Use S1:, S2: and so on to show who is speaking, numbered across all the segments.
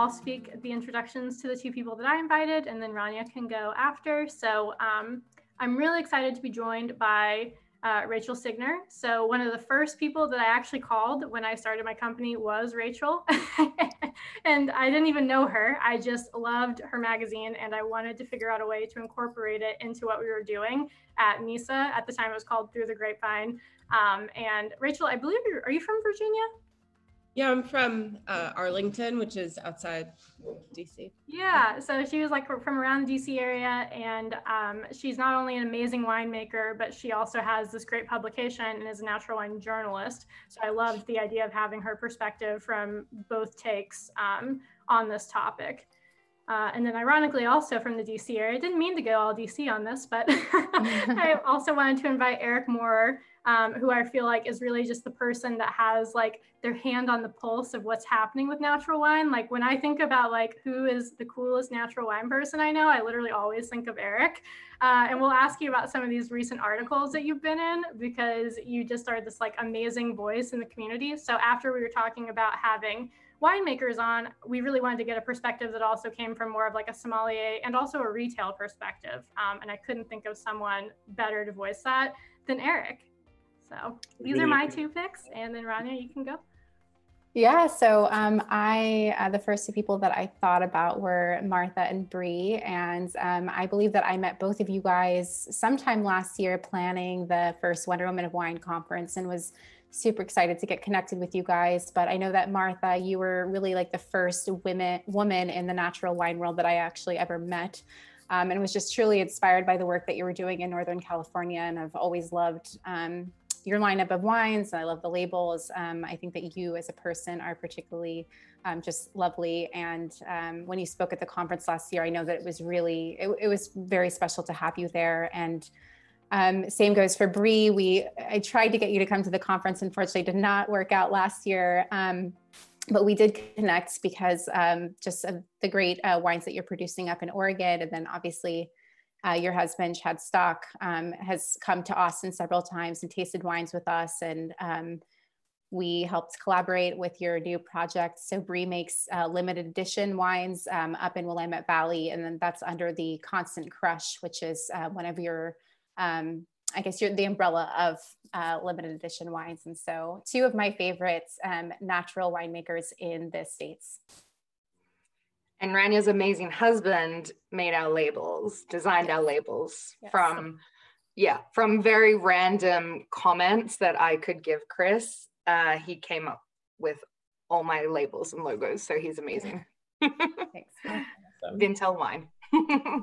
S1: I'll speak the introductions to the two people that I invited, and then Rania can go after. So um, I'm really excited to be joined by uh, Rachel Signer. So one of the first people that I actually called when I started my company was Rachel. and I didn't even know her. I just loved her magazine and I wanted to figure out a way to incorporate it into what we were doing at NISA. At the time it was called Through the Grapevine. Um, and Rachel, I believe you're, are you from Virginia?
S2: Yeah, I'm from uh, Arlington, which is outside DC.
S1: Yeah, so she was like from around the DC area, and um, she's not only an amazing winemaker, but she also has this great publication and is a natural wine journalist. So I loved the idea of having her perspective from both takes um, on this topic. Uh, and then ironically also from the DC area, I didn't mean to go all DC on this, but I also wanted to invite Eric Moorer, um, who I feel like is really just the person that has like their hand on the pulse of what's happening with natural wine. Like when I think about like who is the coolest natural wine person I know, I literally always think of Eric. Uh, and we'll ask you about some of these recent articles that you've been in because you just are this like amazing voice in the community. So after we were talking about having winemakers on, we really wanted to get a perspective that also came from more of like a sommelier and also a retail perspective. Um, and I couldn't think of someone better to voice that than Eric. So these are my two picks. And then Rania, you can go.
S3: Yeah, so um, I uh, the first two people that I thought about were Martha and Bree, and um, I believe that I met both of you guys sometime last year planning the first Wonder Woman of Wine conference, and was super excited to get connected with you guys. But I know that Martha, you were really like the first women woman in the natural wine world that I actually ever met. Um, and was just truly inspired by the work that you were doing in Northern California. And I've always loved um, your lineup of wines. I love the labels. Um, I think that you as a person are particularly um, just lovely. And um, when you spoke at the conference last year, I know that it was really, it, it was very special to have you there. And um, same goes for Bree. We I tried to get you to come to the conference. Unfortunately, did not work out last year. Um, but we did connect because um, just of the great uh, wines that you're producing up in Oregon, and then obviously uh, your husband Chad Stock um, has come to Austin several times and tasted wines with us, and um, we helped collaborate with your new project. So Bree makes uh, Limited Addition wines um, up in Willamette Valley, and then that's under the Constant Crush, which is uh, one of your um, I guess you're the umbrella of uh, Limited Addition wines. And so, two of my favorites um, natural winemakers in the States.
S4: And Rania's amazing husband made our labels, designed yes. our labels yes. from, yeah, from very random comments that I could give Chris. Uh, he came up with all my labels and logos. So he's amazing. Thanks. Vintel wine.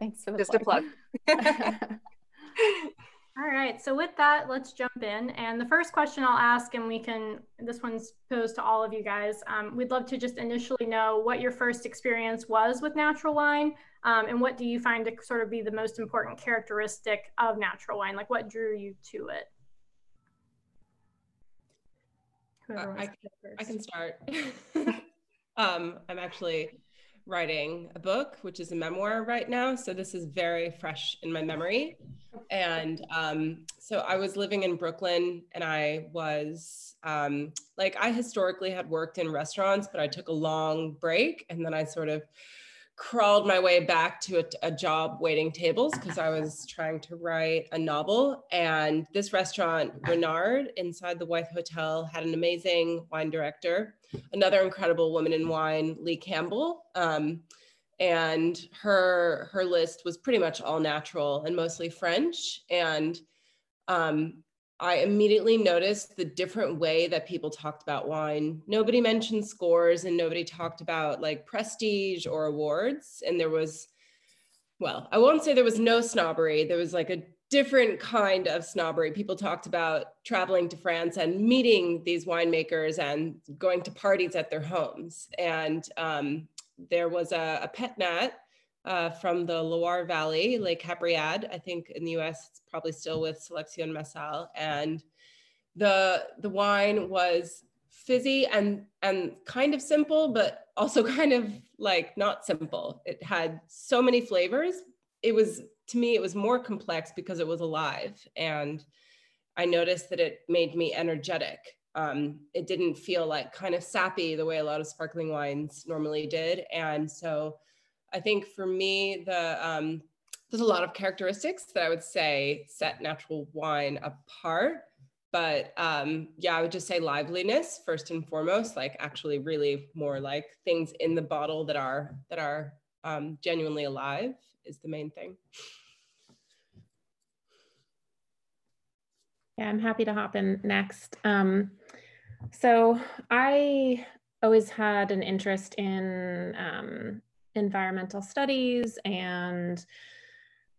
S3: Thanks for the
S4: Just plug. a plug.
S1: All right, so with that, let's jump in. And the first question I'll ask, and we can, this one's posed to all of you guys. Um, we'd love to just initially know what your first experience was with natural wine, um, and what do you find to sort of be the most important characteristic of natural wine? Like what drew you to it?
S2: Uh, I, I, can start. um, I'm actually writing a book, which is a memoir right now. So this is very fresh in my memory. And um, so I was living in Brooklyn and I was um, like, I historically had worked in restaurants, but I took a long break and then I sort of crawled my way back to a, a job waiting tables because I was trying to write a novel. And this restaurant, Reynard, inside the Wythe Hotel, had an amazing wine director, another incredible woman in wine, Lee Campbell. Um, and her her list was pretty much all natural and mostly French. And um, I immediately noticed the different way that people talked about wine. Nobody mentioned scores and nobody talked about like prestige or awards. And there was, well, I won't say there was no snobbery. There was like a different kind of snobbery. People talked about traveling to France and meeting these winemakers and going to parties at their homes. And um, there was a, a pet nat uh, from the Loire Valley, Les Capriades. I think in the US, it's probably still with Selection Massale. And the, the wine was fizzy and, and kind of simple, but also kind of like not simple. It had so many flavors. It was, to me, it was more complex because it was alive. And I noticed that it made me energetic. um, it didn't feel like kind of sappy the way a lot of sparkling wines normally did. And so I think for me, the um, there's a lot of characteristics that I would say set natural wine apart. But um, yeah, I would just say liveliness first and foremost, like actually really more like things in the bottle that are that are um, genuinely alive is the main thing.
S5: Yeah, I'm happy to hop in next. Um, so I always had an interest in um, environmental studies and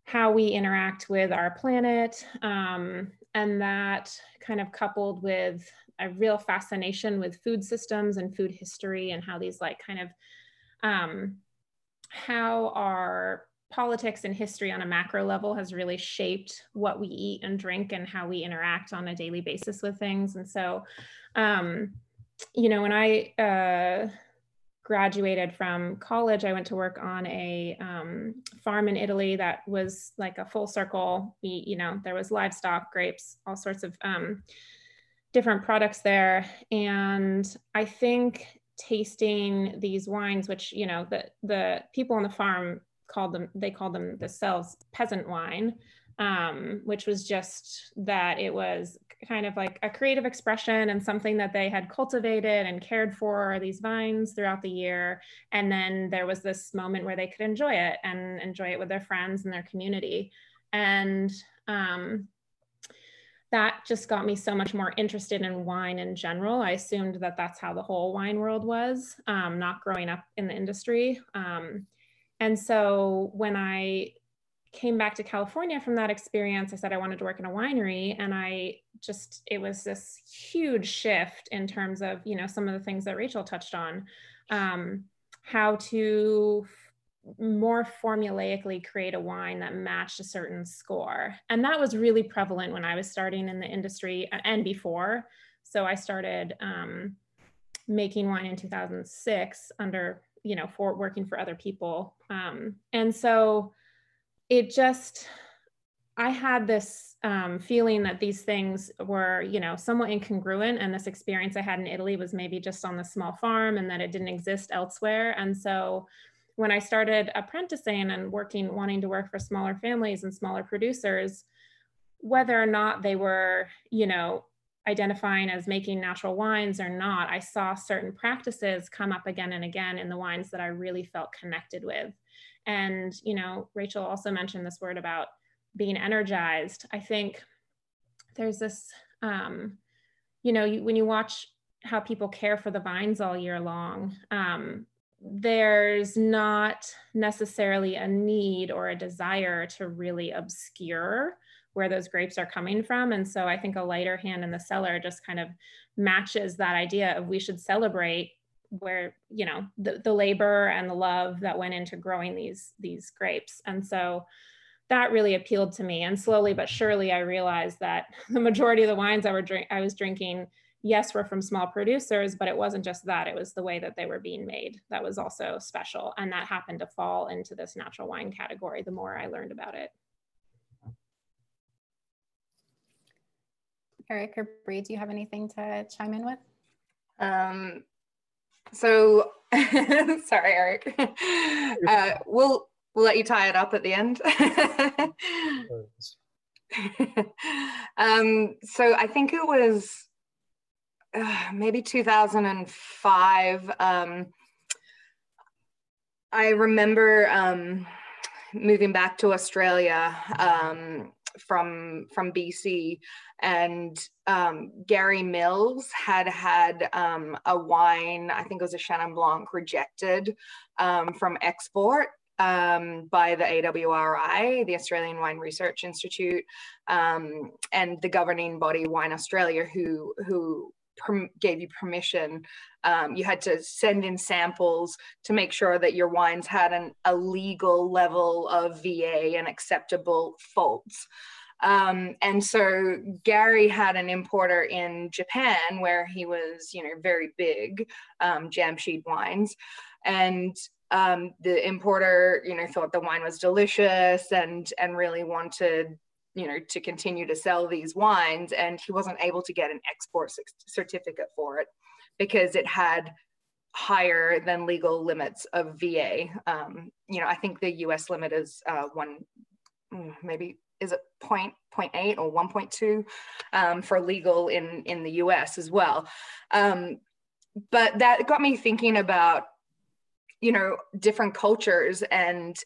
S5: how we interact with our planet. Um, and that kind of coupled with a real fascination with food systems and food history and how these like kind of um, how our politics and history on a macro level has really shaped what we eat and drink and how we interact on a daily basis with things. And so, um, you know, when I uh, graduated from college, I went to work on a um, farm in Italy that was like a full circle. We, you know, there was livestock, grapes, all sorts of um, different products there. And I think tasting these wines, which, you know, the, the people on the farm called them they called them the themselves peasant wine um, which was just that it was kind of like a creative expression and something that they had cultivated and cared for these vines throughout the year and then there was this moment where they could enjoy it and enjoy it with their friends and their community and um, that just got me so much more interested in wine in general. I assumed that that's how the whole wine world was, um, not growing up in the industry. Um, and so when I came back to California from that experience, I said I wanted to work in a winery. And I just, it was this huge shift in terms of, you know, some of the things that Rachel touched on, um, how to more formulaically create a wine that matched a certain score. And that was really prevalent when I was starting in the industry and before. So I started um, making wine in 2006 under you know for working for other people um, and so it just i had this um, feeling that these things were you know somewhat incongruent and this experience i had in italy was maybe just on the small farm and that it didn't exist elsewhere and so when i started apprenticing and working wanting to work for smaller families and smaller producers whether or not they were you know identifying as making natural wines or not, I saw certain practices come up again and again in the wines that I really felt connected with. And, you know, Rachel also mentioned this word about being energized. I think there's this, um, you know, you, when you watch how people care for the vines all year long, um, there's not necessarily a need or a desire to really obscure where those grapes are coming from. And so I think a lighter hand in the cellar just kind of matches that idea of we should celebrate where you know the, the labor and the love that went into growing these these grapes. And so that really appealed to me. And slowly but surely i realized that the majority of the wines i were drink i was drinking yes were from small producers but it wasn't just that. It was the way that they were being made that was also special. And that happened to fall into this natural wine category the more i learned about it.
S3: Eric or Bree, do you have anything to chime in with?
S4: Um, so, sorry, Eric. Uh, we'll we'll let you tie it up at the end. um, so I think it was uh, maybe 2005. Um, I remember um, moving back to Australia um, from from BC, and um, Gary Mills had had um, a wine, I think it was a Chenin Blanc, rejected um, from export um, by the AWRI, the Australian Wine Research Institute, um, and the governing body Wine Australia, who who gave you permission. Um, you had to send in samples to make sure that your wines had an, a legal level of VA and acceptable faults. Um, and so Gary had an importer in Japan where he was, you know, very big, um, Jamsheed wines. And um, the importer, you know, thought the wine was delicious and and really wanted you know to continue to sell these wines and he wasn't able to get an export certificate for it because it had higher than legal limits of va um, you know i think the us limit is uh, one mm, maybe is it point point eight or 1.2 um, for legal in in the us as well. Um, but that got me thinking about you know different cultures and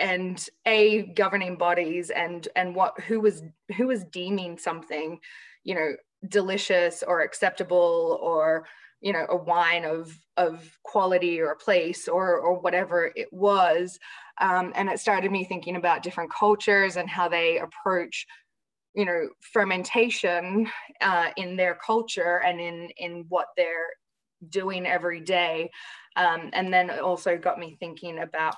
S4: and a governing bodies and and what who was who was deeming something you know delicious or acceptable or you know a wine of of quality or place or or whatever it was. Um, and it started me thinking about different cultures and how they approach you know fermentation uh, in their culture and in in what they're doing every day. Um, and then it also got me thinking about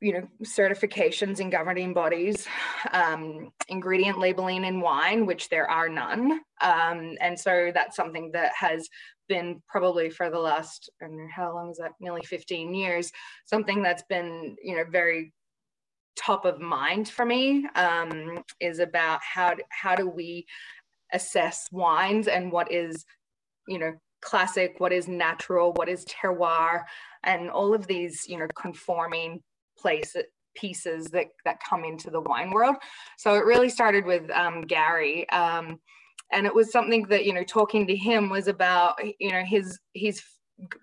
S4: you know certifications in governing bodies um, ingredient labeling in wine which there are none. Um, and so that's something that has been probably for the last I don't know how long is that? Nearly 15 years something that's been you know very top of mind for me um, is about how how do we assess wines and what is you know classic what is natural what is terroir and all of these you know conforming place pieces that that come into the wine world. So it really started with um, Gary. Um, and it was something that you know talking to him was about you know his he's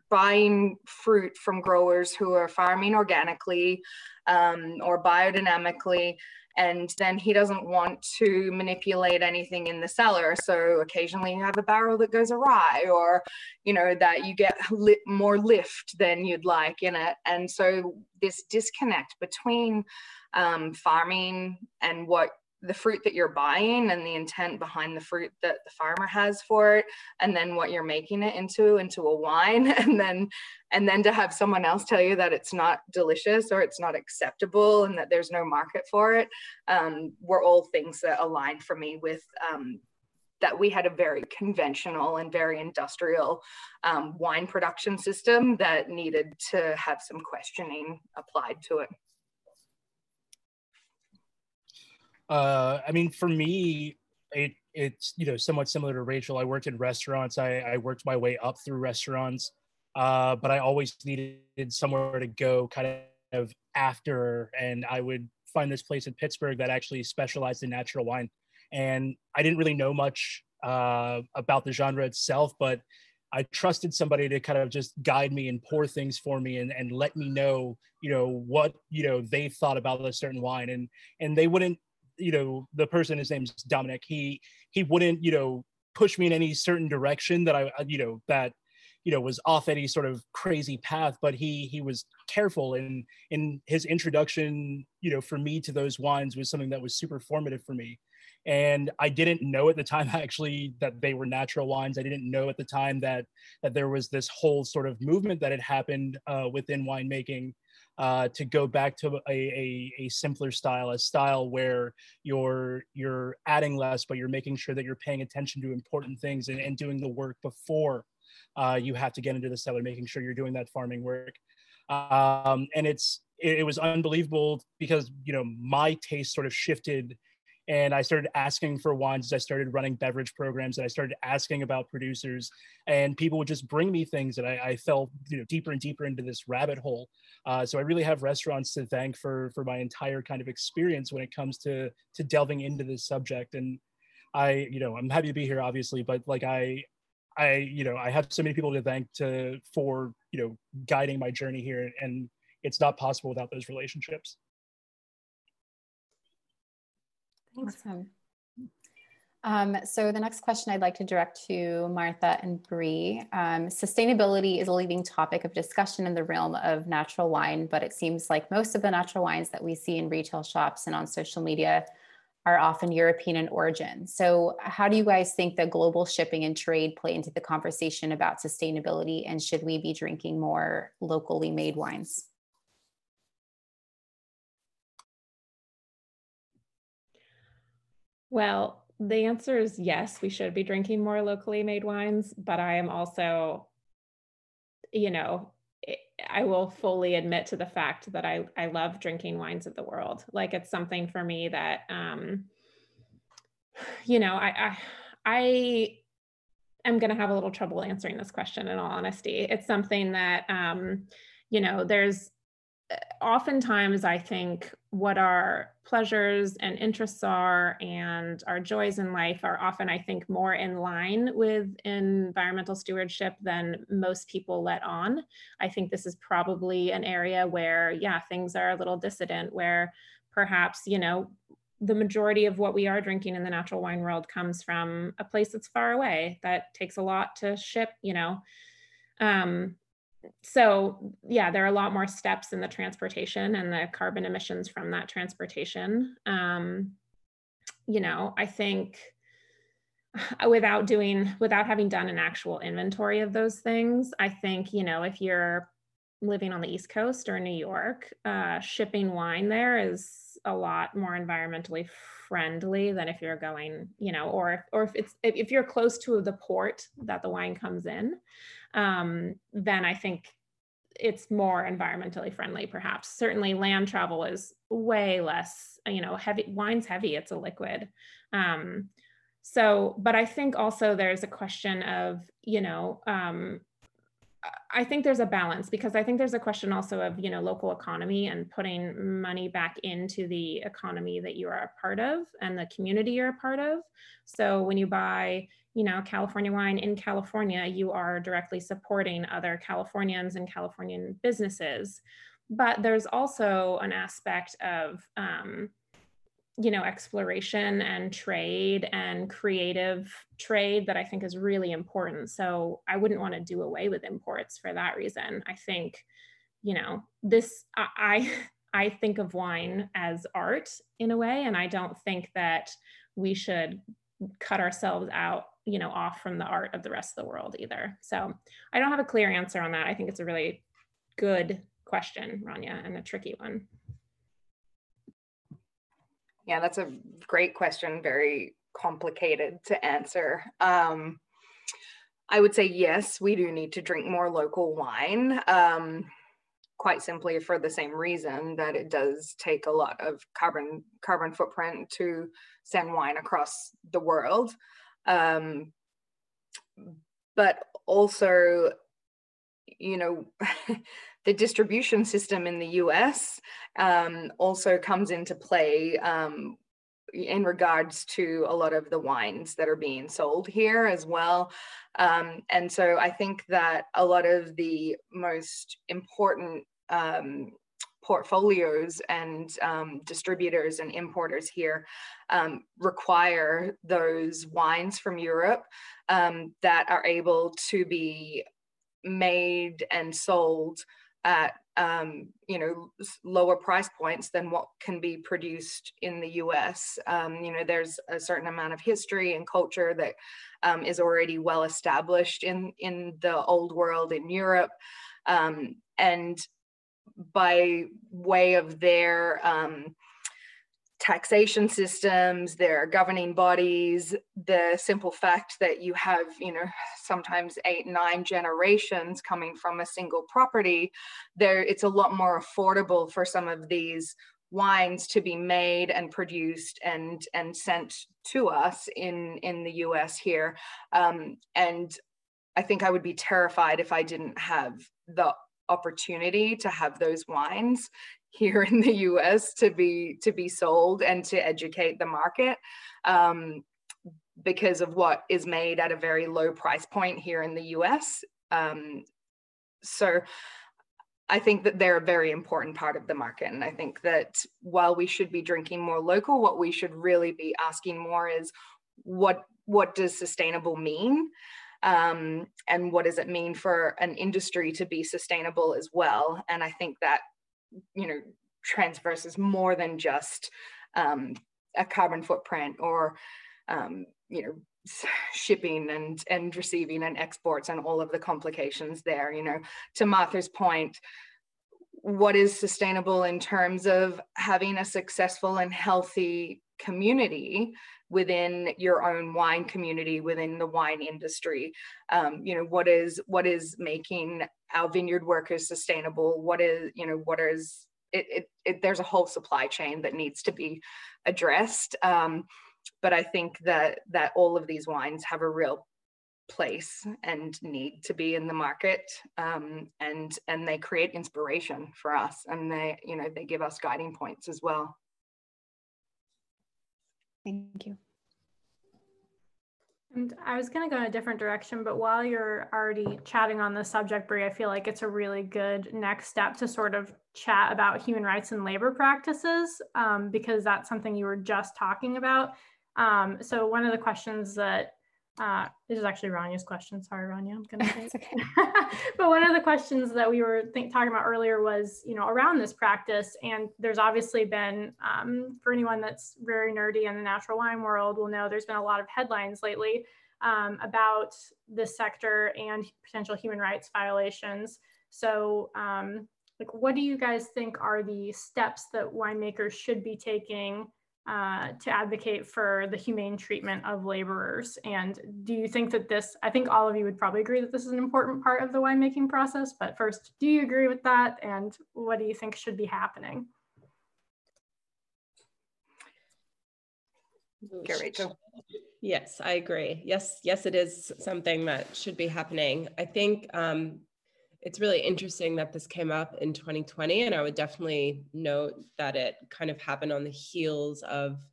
S4: buying fruit from growers who are farming organically um, or biodynamically and then he doesn't want to manipulate anything in the cellar. So occasionally you have a barrel that goes awry or you know that you get li- more lift than you'd like in it. And so this disconnect between um, farming and what the fruit that you're buying and the intent behind the fruit that the farmer has for it and then what you're making it into into a wine. And then and then to have someone else tell you that it's not delicious or it's not acceptable and that there's no market for it um, were all things that aligned for me with um, that we had a very conventional and very industrial um, wine production system that needed to have some questioning applied to it
S6: Uh, I mean, for me, it it's you know somewhat similar to Rachel. I worked in restaurants. I, I worked my way up through restaurants, uh, but I always needed somewhere to go, kind of after. And I would find this place in Pittsburgh that actually specialized in natural wine, and I didn't really know much uh, about the genre itself, but I trusted somebody to kind of just guide me and pour things for me and, and let me know, you know, what, you know, they thought about a certain wine. And, and they wouldn't you know the person his name's dominic. He he wouldn't you know push me in any certain direction that i you know that you know was off any sort of crazy path but he he was careful and in his introduction you know for me to those wines was something that was super formative for me. And i didn't know at the time actually that they were natural wines. I didn't know at the time that that there was this whole sort of movement that had happened uh, within winemaking uh, to go back to a, a, a, simpler style, a style where you're you're adding less, but you're making sure that you're paying attention to important things and, and doing the work before uh, you have to get into the cellar, making sure you're doing that farming work. Um, and it's it, it was unbelievable because you know my taste sort of shifted and I started asking for wines as I started running beverage programs and I started asking about producers and people would just bring me things and I, I fell you know deeper and deeper into this rabbit hole. Uh, so I really have restaurants to thank for for my entire kind of experience when it comes to to delving into this subject. And I you know I'm happy to be here obviously, but like I I you know I have so many people to thank to for you know guiding my journey here and it's not possible without those relationships.
S3: Thanks. Awesome. Um, so the next question I'd like to direct to Martha and Bree. Um, sustainability is a leading topic of discussion in the realm of natural wine, but it seems like most of the natural wines that we see in retail shops and on social media are often European in origin. So how do you guys think that global shipping and trade play into the conversation about sustainability and should we be drinking more locally made wines?
S5: Well, the answer is yes, we should be drinking more locally made wines, but I am also, you know, I will fully admit to the fact that I, I love drinking wines of the world. Like it's something for me that, um, you know, I, I, I am going to have a little trouble answering this question in all honesty. It's something that, um, you know, there's oftentimes I think what our pleasures and interests are and our joys in life are often, I think, more in line with environmental stewardship than most people let on. I think this is probably an area where, yeah, things are a little dissident, where perhaps, you know, the majority of what we are drinking in the natural wine world comes from a place that's far away that takes a lot to ship, you know. Um, so yeah, there are a lot more steps in the transportation and the carbon emissions from that transportation. Um, you know, I think without doing, without having done an actual inventory of those things, I think, you know, if you're living on the East Coast or New York, uh, shipping wine there is a lot more environmentally friendly than if you're going, you know, or or if it's if you're close to the port that the wine comes in um, then I think it's more environmentally friendly perhaps. Certainly land travel is way less you know heavy wine's heavy it's a liquid. Um, so but i think also there's a question of you know um, i think there's a balance because i think there's a question also of you know local economy and putting money back into the economy that you are a part of and the community you're a part of so when you buy you know, California wine in California, you are directly supporting other Californians and Californian businesses. But there's also an aspect of, um, you know, exploration and trade and creative trade that I think is really important. So I wouldn't want to do away with imports for that reason. I think, you know, this, I, I think of wine as art in a way, and I don't think that we should cut ourselves out you know off from the art of the rest of the world either so i don't have a clear answer on that i think it's a really good question rania and a tricky one
S4: yeah that's a great question very complicated to answer. Um, i would say yes we do need to drink more local wine um, quite simply for the same reason that it does take a lot of carbon carbon footprint to send wine across the world. Um, but also you know the distribution system in the us um, also comes into play um, in regards to a lot of the wines that are being sold here as well. Um, and so i think that a lot of the most important um, portfolios and um, distributors and importers here um, require those wines from Europe um, that are able to be made and sold at um, you know lower price points than what can be produced in the U.S. Um, you know, there's a certain amount of history and culture that um, is already well established in in the old world in Europe, and by way of their um, taxation systems, their governing bodies, the simple fact that you have, you know, sometimes eight, nine generations coming from a single property, there it's a lot more affordable for some of these wines to be made and produced and and sent to us in in the US here. Um, and I think I would be terrified if I didn't have the opportunity to have those wines here in the US to be to be sold and to educate the market um, because of what is made at a very low price point here in the US. Um, so I think that they're a very important part of the market. And I think that while we should be drinking more local, what we should really be asking more is what what does sustainable mean? um, and what does it mean for an industry to be sustainable as well and i think that you know transverses more than just um, a carbon footprint or um, you know shipping and and receiving and exports and all of the complications there you know. To martha's point what is sustainable in terms of having a successful and healthy community within your own wine community within the wine industry? Um, you know what is what is making our vineyard workers sustainable? What is you know what is it, it, it there's a whole supply chain that needs to be addressed. Um, but i think that that all of these wines have a real place and need to be in the market um, and and they create inspiration for us and they you know they give us guiding points as well
S3: thank you
S1: and I was going to go in a different direction, but while you're already chatting on the subject, Bree, I feel like it's a really good next step to sort of chat about human rights and labor practices um, because that's something you were just talking about. Um, so one of the questions that uh, this is actually Rania's question. Sorry, Ranya, I'm gonna say. okay. but one of the questions that we were talking about earlier was, you know, around this practice, and there's obviously been, um, for anyone that's very nerdy in the natural wine world, will know there's been a lot of headlines lately um, about this sector and potential human rights violations. So, um, like, what do you guys think are the steps that winemakers should be taking? Uh, to advocate for the humane treatment of laborers. And do you think that this, I think all of you would probably agree that this is an important part of the winemaking process, but first, do you agree with that? And what do you think should be happening?
S4: Get Rachel.
S2: Yes, I agree. Yes, yes, it is something that should be happening. I think um, it's really interesting that this came up in 2020 and i would definitely note that it kind of happened on the heels of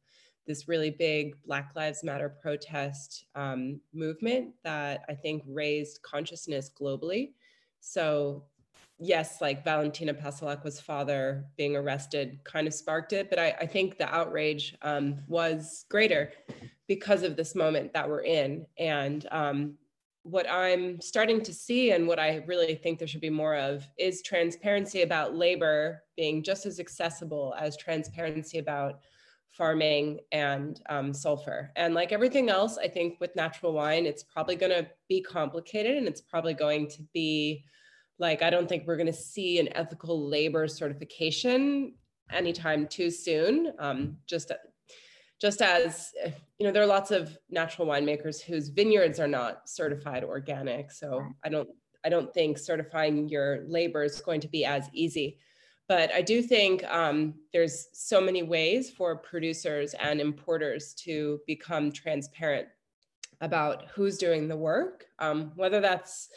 S2: this really big black lives matter protest um, movement that i think raised consciousness globally. So yes like valentina passalacqua's father being arrested kind of sparked it but i, I think the outrage um, was greater because of this moment that we're in. And um, what I'm starting to see and what I really think there should be more of is transparency about labor being just as accessible as transparency about farming and um, sulfur. And like everything else, I think with natural wine, it's probably going to be complicated and it's probably going to be like, I don't think we're going to see an ethical labor certification anytime too soon. Um, just just as you know there are lots of natural winemakers whose vineyards are not certified organic. So i don't i don't think certifying your labor is going to be as easy. But i do think um, there's so many ways for producers and importers to become transparent about who's doing the work um, whether that's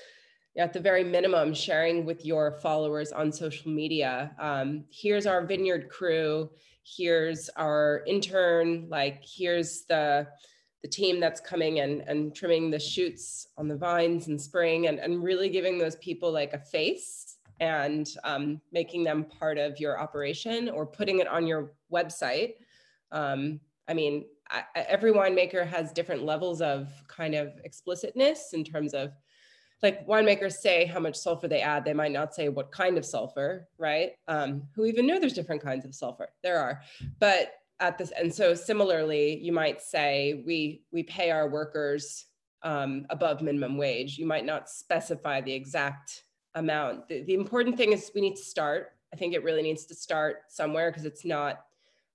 S2: at the very minimum sharing with your followers on social media. Um, here's our vineyard crew here's our intern, like here's the the team that's coming and, and trimming the shoots on the vines in spring and, and really giving those people like a face and um, making them part of your operation or putting it on your website. Um, I mean, I, every winemaker has different levels of kind of explicitness in terms of like winemakers say how much sulfur they add they might not say what kind of sulfur right? Um, who even know there's different kinds of sulfur? There are. But at this and so similarly you might say we we pay our workers um, above minimum wage. You might not specify the exact amount. The, the important thing is we need to start. I think it really needs to start somewhere because it's not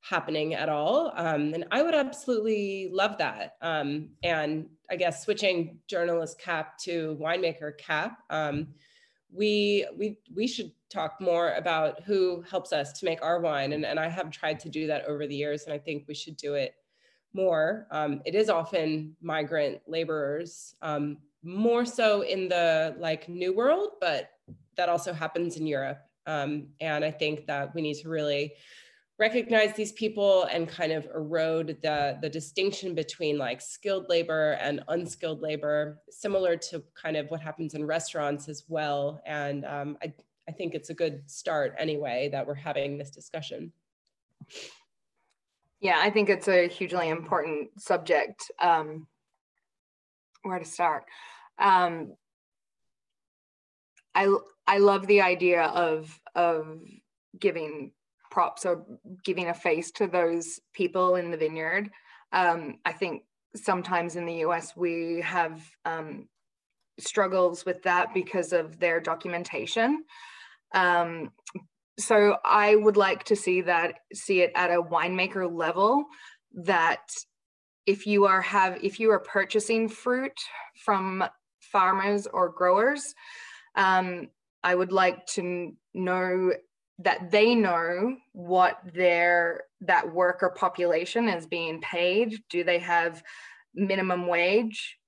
S2: happening at all. Um, and I would absolutely love that. Um, and I guess switching journalist cap to winemaker cap, um, we we we should talk more about who helps us to make our wine. And, and I have tried to do that over the years, and I think we should do it more. Um, it is often migrant laborers, um, more so in the like new world, but that also happens in Europe. Um, and I think that we need to really recognize these people and kind of erode the, the distinction between like skilled labor and unskilled labor, similar to kind of what happens in restaurants as well. And um, I, I think it's a good start anyway that we're having this discussion.
S4: Yeah, I think it's a hugely important subject. Um, where to start? Um, I I love the idea of of giving props or giving a face to those people in the vineyard. Um, I think sometimes in the US we have um, struggles with that because of their documentation. Um, so I would like to see that see it at a winemaker level that if you are have if you are purchasing fruit from farmers or growers, um, I would like to know that they know what their that worker population is being paid. Do they have minimum wage?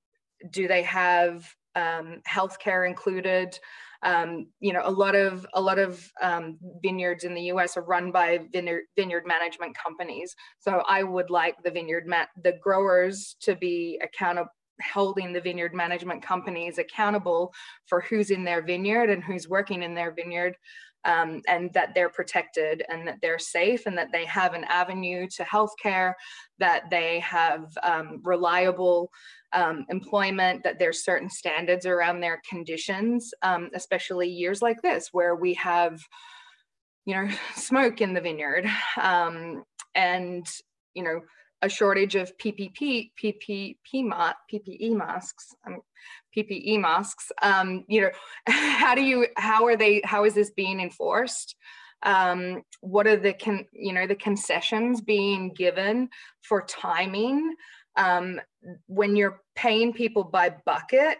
S4: Do they have um, healthcare included? Um, you know, a lot of a lot of um, vineyards in the U.S. are run by vineyard, vineyard management companies. So I would like the vineyard ma- the growers to be accountable holding the vineyard management companies accountable for who's in their vineyard and who's working in their vineyard um, and that they're protected and that they're safe and that they have an avenue to healthcare, that they have um, reliable um, employment, that there's certain standards around their conditions, um, especially years like this where we have, you know, smoke in the vineyard. Um, and, you know, a shortage of PPP, PPP, PPE masks, um, PPE masks. Um, you know, how do you, how are they, how is this being enforced? Um, what are the, con, you know, the concessions being given for timing? Um, when you're paying people by bucket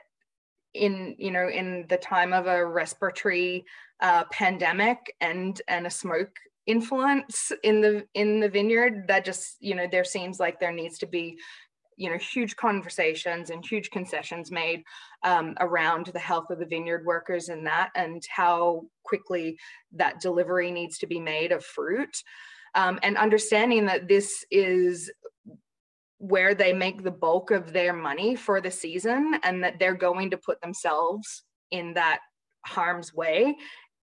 S4: in, you know, in the time of a respiratory uh, pandemic and and a smoke influence in the in the vineyard that just you know there seems like there needs to be you know huge conversations and huge concessions made um, around the health of the vineyard workers and that and how quickly that delivery needs to be made of fruit. Um, and understanding that this is where they make the bulk of their money for the season and that they're going to put themselves in that harm's way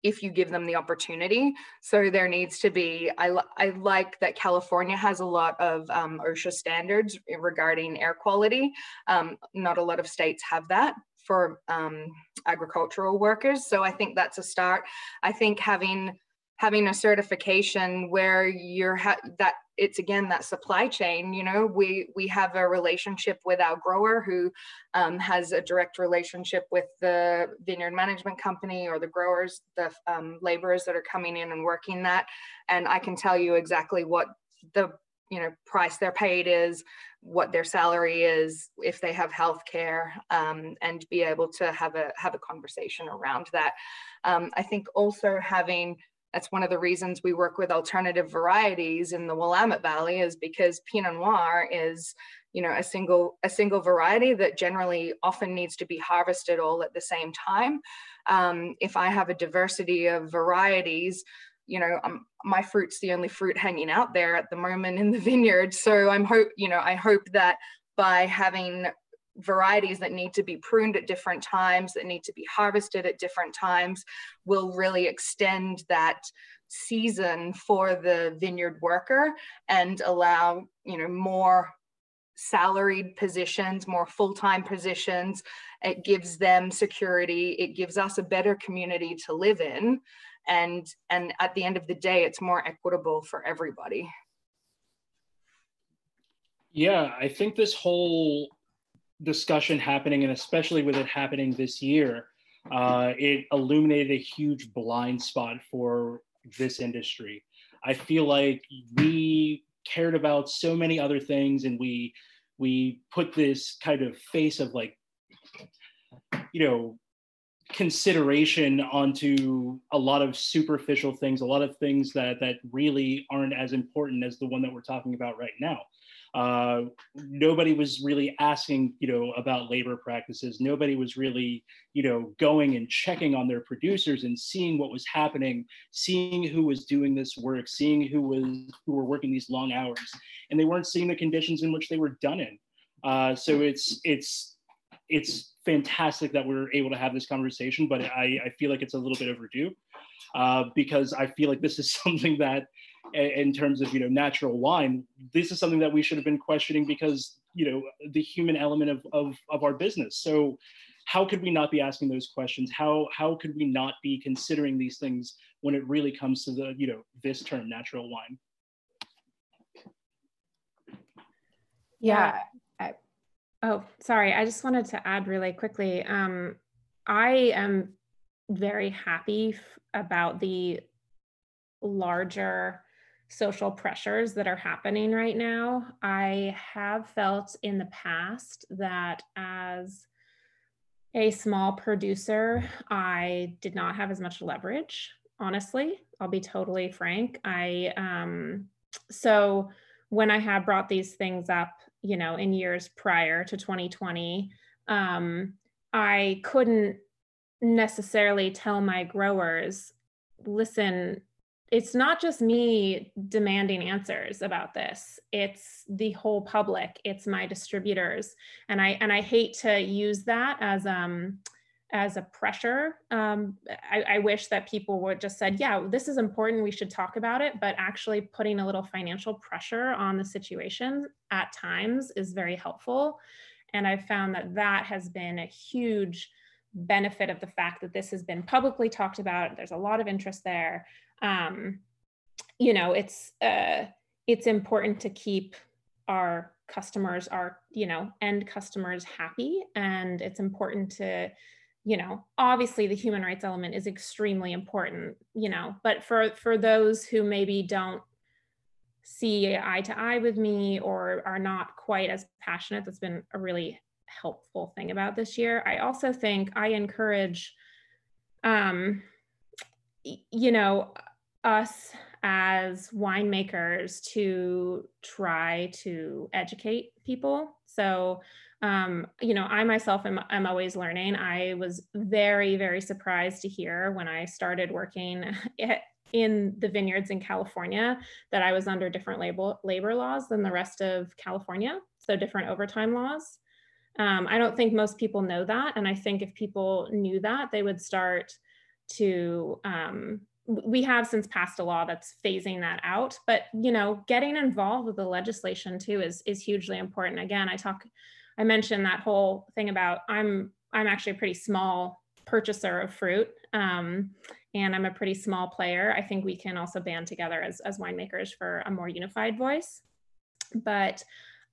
S4: if you give them the opportunity. So there needs to be, I, I like that California has a lot of um, OSHA standards regarding air quality. Um, not a lot of states have that for um, agricultural workers. So I think that's a start. I think having having a certification where you're ha- that it's again that supply chain you know we we have a relationship with our grower who um, has a direct relationship with the vineyard management company or the growers the um, laborers that are coming in and working that. And i can tell you exactly what the you know price they're paid is what their salary is if they have health care um, and be able to have a have a conversation around that. Um, i think also having that's one of the reasons we work with alternative varieties in the Willamette Valley is because Pinot Noir is, you know, a single a single variety that generally often needs to be harvested all at the same time. Um, if I have a diversity of varieties, you know, um, my fruit's the only fruit hanging out there at the moment in the vineyard. So I'm hope, you know, I hope that by having varieties that need to be pruned at different times, that need to be harvested at different times, will really extend that season for the vineyard worker and allow you know more salaried positions more full-time positions. It gives them security. It gives us a better community to live in. And and at the end of the day it's more equitable for everybody.
S6: Yeah i think this whole discussion happening, and especially with it happening this year, uh, it illuminated a huge blind spot for this industry. I feel like we cared about so many other things, and we we put this kind of face of like, you know, consideration onto a lot of superficial things, a lot of things that that really aren't as important as the one that we're talking about right now. Uh, nobody was really asking, you know, about labor practices. Nobody was really, you know, going and checking on their producers and seeing what was happening, seeing who was doing this work, seeing who was who were working these long hours, and they weren't seeing the conditions in which they were done in. Uh, so it's it's it's fantastic that we're able to have this conversation, but I, I feel like it's a little bit overdue uh, because I feel like this is something that in terms of you know natural wine this is something that we should have been questioning because you know the human element of, of, of our business. So how could we not be asking those questions? How how could we not be considering these things when it really comes to the you know this term natural wine?
S5: Yeah I, oh sorry i just wanted to add really quickly. Um, i am very happy f- about the larger social pressures that are happening right now. I have felt in the past that as a small producer, I did not have as much leverage, honestly. I'll be totally frank. I, um, so when I had brought these things up, you know, in years prior to 2020, um, I couldn't necessarily tell my growers, listen, it's not just me demanding answers about this. It's the whole public. It's my distributors. And i and i hate to use that as um as a pressure. Um, I, I wish that people would just said yeah this is important. We should talk about it. But actually putting a little financial pressure on the situation at times is very helpful. And i've found that that has been a huge benefit of the fact that this has been publicly talked about. There's a lot of interest there um, you know, it's uh, it's important to keep our customers, our you know, end customers happy, and it's important to you know obviously the human rights element is extremely important you know but for for those who maybe don't see eye to eye with me or are not quite as passionate that's been a really helpful thing about this year. I also think i encourage um you know us as winemakers to try to educate people. So, um, you know, I myself am I'm always learning. I was very, very surprised to hear when I started working in the vineyards in California that I was under different labor labor laws than the rest of California. So different overtime laws. Um, I don't think most people know that, and I think if people knew that, they would start to um, we have since passed a law that's phasing that out but you know getting involved with the legislation too is is hugely important again i talk i mentioned that whole thing about i'm i'm actually a pretty small purchaser of fruit um, and i'm a pretty small player i think we can also band together as, as winemakers for a more unified voice but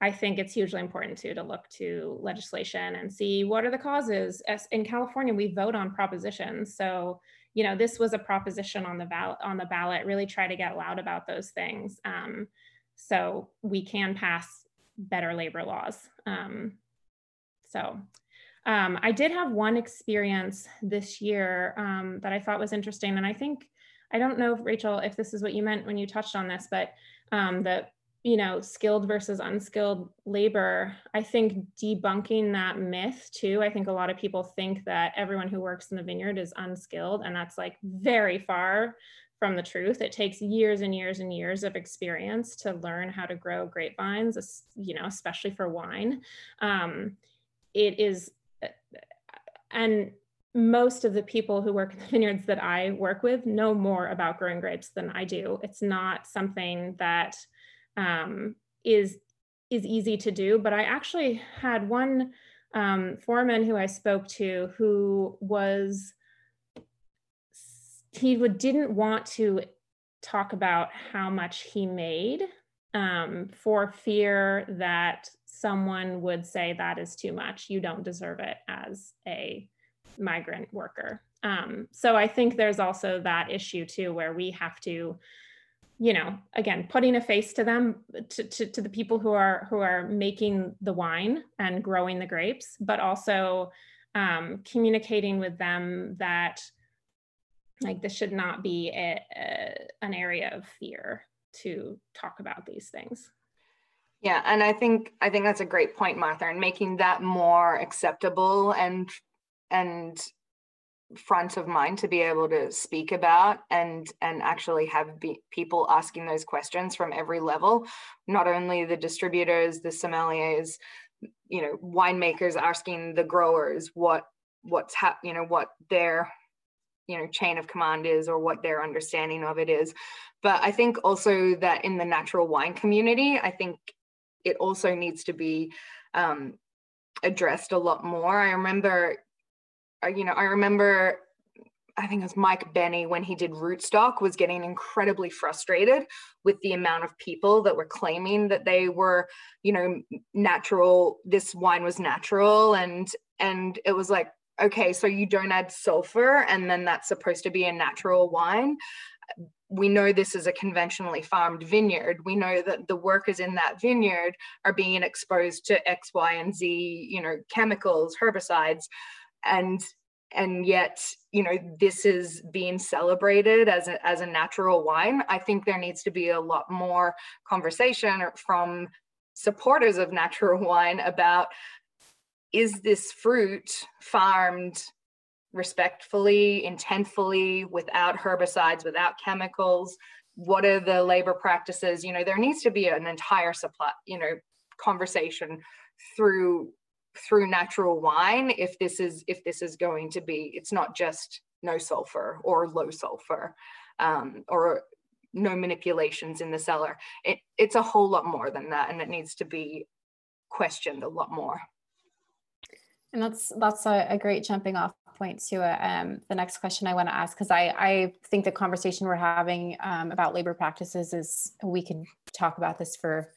S5: I think it's hugely important too to look to legislation and see what are the causes. As in California, we vote on propositions. So you know, this was a proposition on the ballot on the ballot, really try to get loud about those things. Um, so we can pass better labor laws. Um, so um, I did have one experience this year um, that I thought was interesting. And I think, I don't know, Rachel, if this is what you meant when you touched on this, but um, the you know, skilled versus unskilled labor, I think debunking that myth too. I think a lot of people think that everyone who works in the vineyard is unskilled, and that's like very far from the truth. It takes years and years and years of experience to learn how to grow grapevines, you know, especially for wine. Um, it is, and most of the people who work in the vineyards that I work with know more about growing grapes than I do. It's not something that um, is is easy to do. But I actually had one um, foreman who I spoke to who was he would didn't want to talk about how much he made um, for fear that someone would say that is too much. You don't deserve it as a migrant worker. Um, so I think there's also that issue too, where we have to you know again putting a face to them to, to, to, the people who are who are making the wine and growing the grapes but also um, communicating with them that like this should not be a, a, an area of fear to talk about these things.
S4: Yeah and i think i think that's a great point martha and making that more acceptable and and front of mind to be able to speak about and and actually have be, people asking those questions from every level. Not only the distributors the sommeliers you know winemakers asking the growers what what's hap you know what their you know chain of command is or what their understanding of it is. But i think also that in the natural wine community i think it also needs to be um, addressed a lot more. I remember Uh, you know, I remember I think it was Mike Bennie when he did Rootstock was getting incredibly frustrated with the amount of people that were claiming that they were, you know, natural. This wine was natural, and and it was like, okay, so you don't add sulfur, and then that's supposed to be a natural wine. we know this is a conventionally farmed vineyard. We know that the workers in that vineyard are being exposed to X, Y, and Z, you know, chemicals, herbicides, and and yet, you know, this is being celebrated as a, as a natural wine. I think there needs to be a lot more conversation from supporters of natural wine about is this fruit farmed respectfully, intentfully, without herbicides, without chemicals? What are the labor practices? You know, there needs to be an entire supply, you know, conversation through through natural wine if this is if this is going to be it's not just no sulfur or low sulfur um, or no manipulations in the cellar. It, it's a whole lot more than that and it needs to be questioned a lot more.
S3: And that's that's a, a great jumping off point to um, the next question I want to ask because I, I think the conversation we're having um, about labor practices is we could talk about this for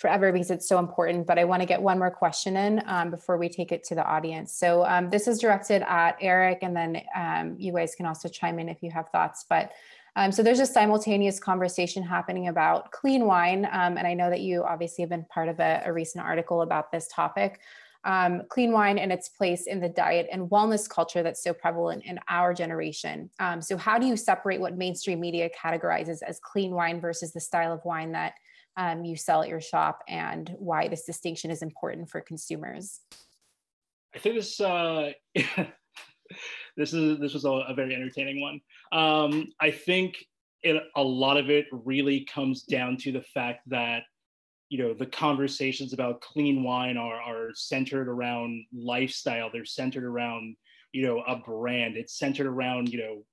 S3: forever because it's so important. But I want to get one more question in um, before we take it to the audience. So um, this is directed at Eric, and then um, you guys can also chime in if you have thoughts. But um, so there's a simultaneous conversation happening about clean wine, and I know that you obviously have been part of a, a recent article about this topic um, clean wine and its place in the diet and wellness culture that's so prevalent in our generation. Um, so, how do you separate what mainstream media categorizes as clean wine versus the style of wine that um, you sell at your shop, and why this distinction is important for consumers?
S6: I think this uh, this is this was a, a very entertaining one. Um, I think it, a lot of it really comes down to the fact that you know the conversations about clean wine are are centered around lifestyle they're centered around you know a brand it's centered around you know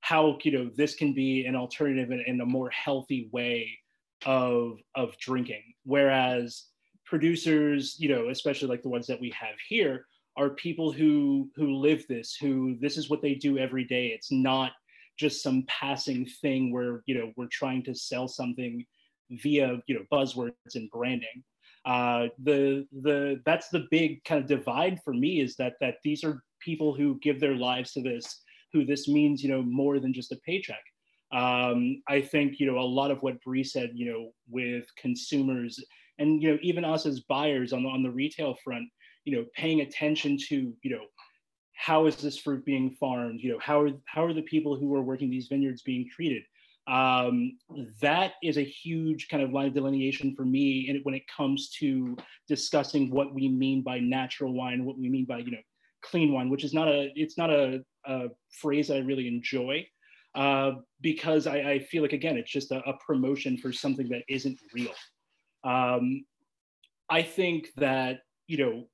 S6: how you know this can be an alternative in, in a more healthy way of of drinking whereas producers you know especially like the ones that we have here are people who who live this who this is what they do every day it's not just some passing thing where you know we're trying to sell something via you know buzzwords and branding. Uh, the the that's the big kind of divide for me is that that these are people who give their lives to this, who this means you know more than just a paycheck. Um, I think you know a lot of what Bree said, you know, with consumers and you know even us as buyers on the on the retail front, you know, paying attention to you know how is this fruit being farmed, you know, how are how are the people who are working these vineyards being treated? um, that is a huge kind of line of delineation for me and when it comes to discussing what we mean by natural wine what we mean by you know clean wine which is not a it's not a, a phrase i really enjoy uh, because I, I, feel like again it's just a, a, promotion for something that isn't real. Um, i think that you know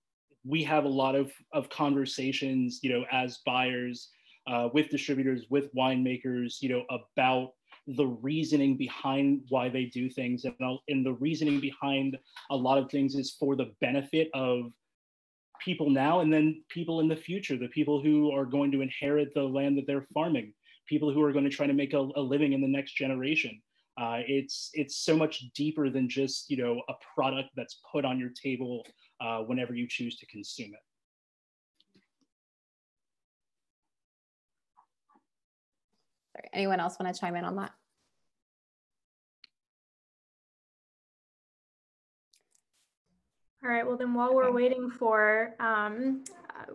S6: we have a lot of, of conversations you know as buyers uh, with distributors with winemakers you know about the reasoning behind why they do things. And, and the reasoning behind a lot of things is for the benefit of people now and then people in the future the people who are going to inherit the land that they're farming people who are going to try to make a, a living in the next generation. Uh, it's it's so much deeper than just you know a product that's put on your table uh, whenever you choose to consume it.
S3: Sorry, anyone else want to chime in on that?
S1: All right, well then while we're waiting for um, uh,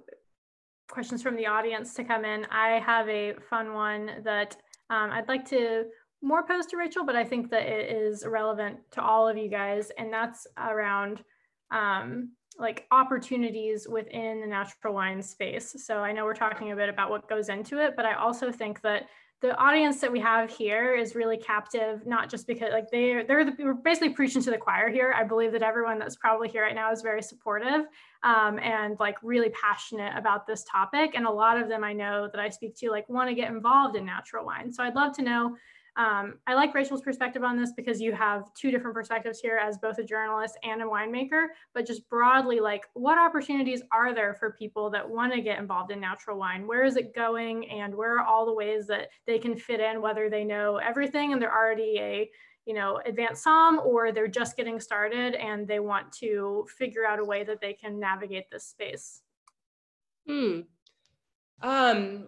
S1: questions from the audience to come in, I have a fun one that um, I'd like to more pose to Rachel, but I think that it is relevant to all of you guys, and that's around um, like opportunities within the natural wine space. So I know we're talking a bit about what goes into it, but I also think that the audience that we have here is really captive, not just because like they're they're the, we're basically preaching to the choir here. I believe that everyone that's probably here right now is very supportive um, and like really passionate about this topic. And a lot of them I know that I speak to like want to get involved in natural wine. So I'd love to know um, I like Rachel's perspective on this because you have two different perspectives here as both a journalist and a winemaker, but just broadly, like what opportunities are there for people that want to get involved in natural wine? Where is it going and where are all the ways that they can fit in, whether they know everything and they're already a you know, advanced somm or they're just getting started and they want to figure out a way that they can navigate this space?
S2: Hmm. Um,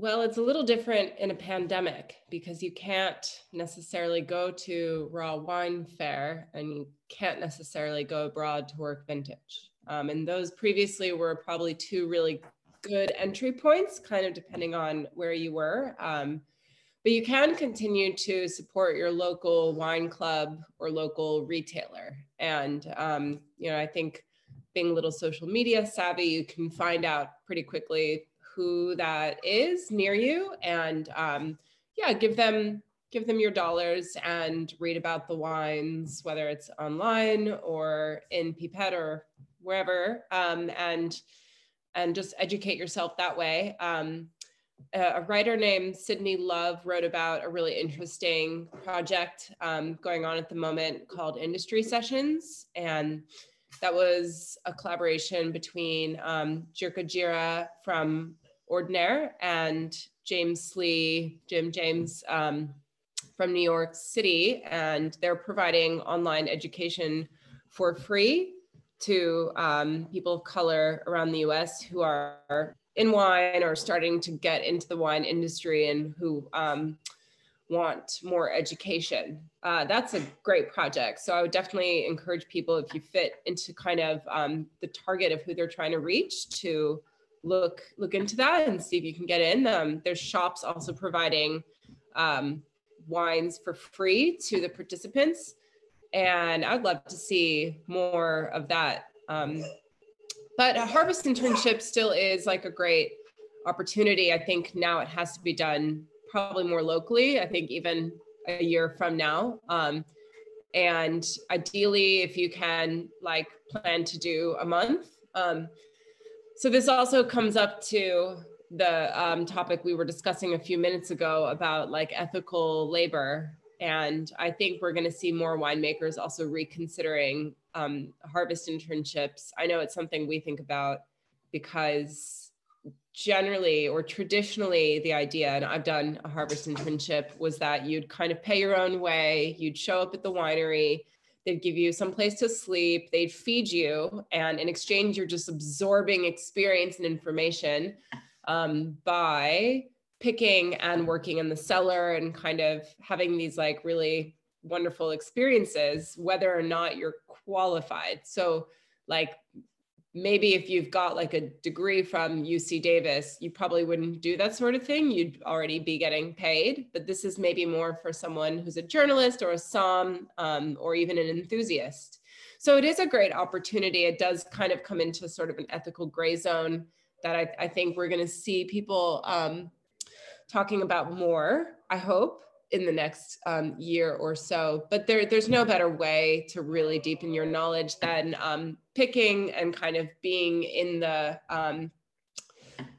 S2: Well, it's a little different in a pandemic because you can't necessarily go to Raw Wine Fair and you can't necessarily go abroad to work vintage. Um, and those previously were probably two really good entry points, kind of depending on where you were. Um, but you can continue to support your local wine club or local retailer. And, um, you know, I think being a little social media savvy, you can find out pretty quickly who that is near you and um, yeah give them give them your dollars and read about the wines whether it's online or in pipette or wherever um, and and just educate yourself that way um, a writer named Sydney Love wrote about a really interesting project um, going on at the moment called Industry Sessions. And that was a collaboration between um, Jirka Jira from Ordinaire and James Lee, Jim James um, from New York City, and they're providing online education for free to um, people of color around the US who are in wine or starting to get into the wine industry and who um, want more education. Uh, that's a great project. So I would definitely encourage people if you fit into kind of um, the target of who they're trying to reach to look look into that and see if you can get in. Um, there's shops also providing um, wines for free to the participants, and I'd love to see more of that. Um, but a harvest internship still is like a great opportunity. I think now it has to be done probably more locally. I think even a year from now. Um, and ideally, if you can like plan to do a month, um, so this also comes up to the um, topic we were discussing a few minutes ago about like ethical labor. And I think we're going to see more winemakers also reconsidering um, harvest internships. I know it's something we think about because generally or traditionally the idea and i've done a harvest internship was that you'd kind of pay your own way you'd show up at the winery They'd give you some place to sleep. They'd feed you. And in exchange, you're just absorbing experience and information um, by picking and working in the cellar and kind of having these like really wonderful experiences, whether or not you're qualified. So, like maybe if you've got like a degree from UC Davis, you probably wouldn't do that sort of thing. You'd already be getting paid. But this is maybe more for someone who's a journalist or a som um, or even an enthusiast. So it is a great opportunity. It does kind of come into sort of an ethical gray zone that I, I think we're going to see people um, talking about more, I hope in the next um, year or so. But there, there's no better way to really deepen your knowledge than um, picking and kind of being in the, um,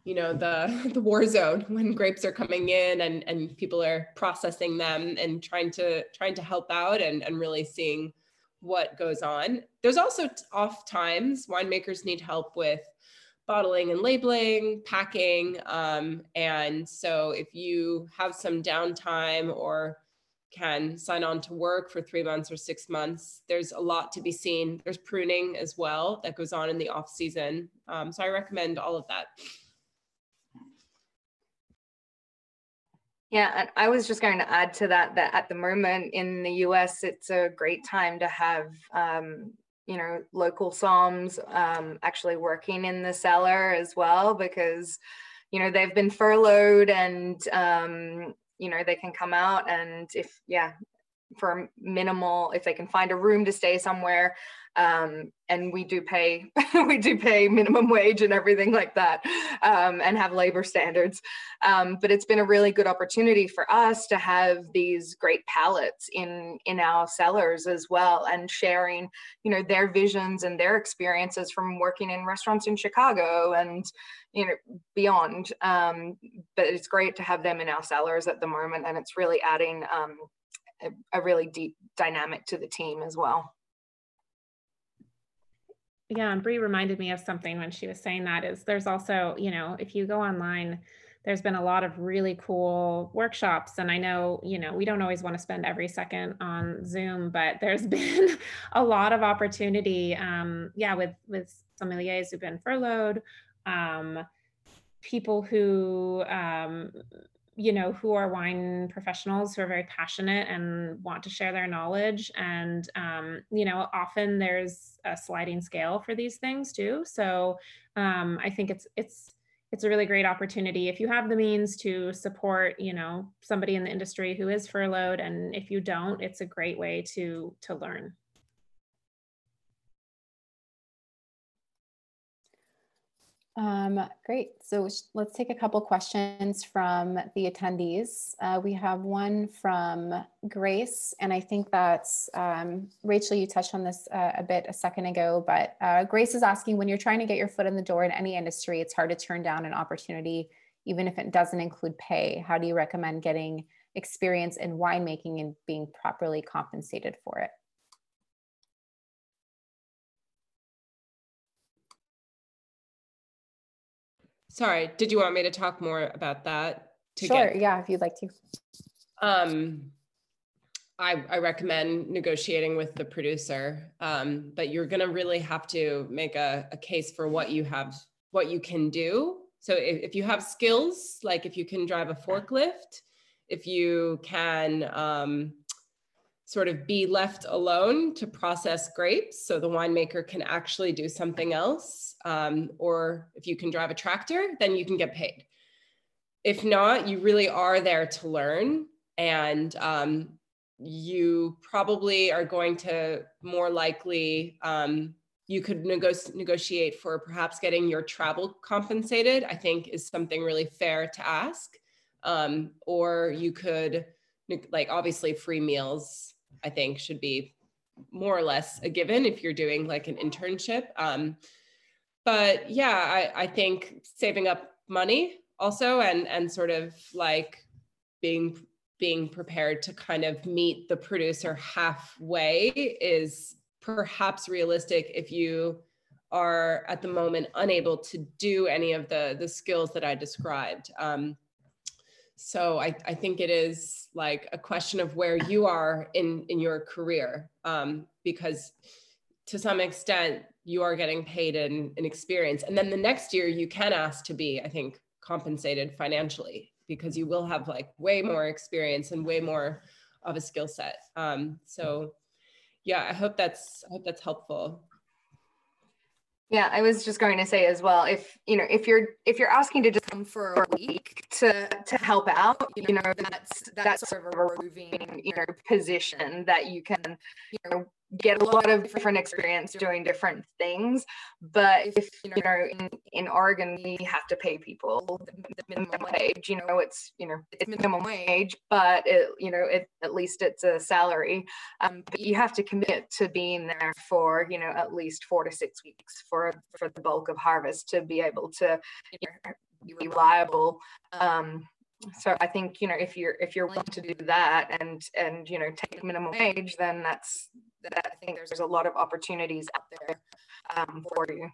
S2: you know, the the war zone when grapes are coming in and and people are processing them and trying to trying to help out and and really seeing what goes on. There's also off times winemakers need help with bottling and labeling, packing. Um, and so if you have some downtime or can sign on to work for three months or six months, there's a lot to be seen. There's pruning as well that goes on in the off season. Um, so I recommend all of that.
S4: Yeah, and I was just going to add to that that at the moment in the US, it's a great time to have um, you know local somms um, actually working in the cellar as well because you know they've been furloughed and um, you know they can come out and if yeah for minimal if they can find a room to stay somewhere um, and we do pay we do pay minimum wage and everything like that um, and have labor standards. Um, but it's been a really good opportunity for us to have these great palates in in our cellars as well and sharing you know their visions and their experiences from working in restaurants in chicago and you know beyond. Um, but it's great to have them in our cellars at the moment and it's really adding um, a, a really deep dynamic to the team as well.
S5: Yeah, and Bree reminded me of something when she was saying that is there's also, you know, if you go online, there's been a lot of really cool workshops. And i know you know we don't always want to spend every second on zoom but there's been a lot of opportunity um, yeah with with sommeliers who've been furloughed um, people who um, you know who are wine professionals who are very passionate and want to share their knowledge and um, you know often there's a sliding scale for these things too. So um, i think it's it's it's a really great opportunity if you have the means to support you know somebody in the industry who is furloughed and if you don't it's a great way to to learn
S3: Um, great. So let's take a couple questions from the attendees. Uh, we have one from Grace, and I think that's um, Rachel. You touched on this uh, a bit a second ago, but uh, Grace is asking when you're trying to get your foot in the door in any industry, it's hard to turn down an opportunity, even if it doesn't include pay. How do you recommend getting experience in winemaking and being properly compensated for it?
S2: Sorry, did you want me to talk more about that?
S3: sure, get... yeah, if you'd like to.
S2: Um, I, I recommend negotiating with the producer, um, but you're going to really have to make a, a case for what you have, what you can do. So if, if you have skills, like if you can drive a forklift, if you can um, sort of be left alone to process grapes so the winemaker can actually do something else. Um, or if you can drive a tractor, then you can get paid. If not, you really are there to learn. And um, you probably are going to more likely, um, you could nego- negotiate for perhaps getting your travel compensated, I think is something really fair to ask. Um, or you could, like, obviously, free meals I think should be more or less a given if you're doing like an internship. Um, but yeah, I, I think saving up money also and and sort of like being being prepared to kind of meet the producer halfway is perhaps realistic if you are at the moment unable to do any of the the skills that I described. Um, so I, I think it is like a question of where you are in in your career um, because to some extent you are getting paid in, in experience. And then the next year you can ask to be i think compensated financially because you will have like way more experience and way more of a skill set. Um, so yeah i hope that's i hope that's helpful.
S4: Yeah, I was just going to say as well, if you know, if you're if you're asking to just come for a week to to help out, you know, that's that's sort of a removing, you know, position that you can, you know, get a lot of different experience doing different things. But if you know, in, in Oregon, we have to pay people the minimum wage. You know, it's you know it's minimum wage, but it you know it at least it's a salary. Um, but you have to commit to being there for you know at least four to six weeks for for the bulk of harvest to be able to you know, reliable. Um, so I think you know if you're if you're willing to do that and and you know take minimum wage, then that's that I think there's a lot of opportunities out there um, for you.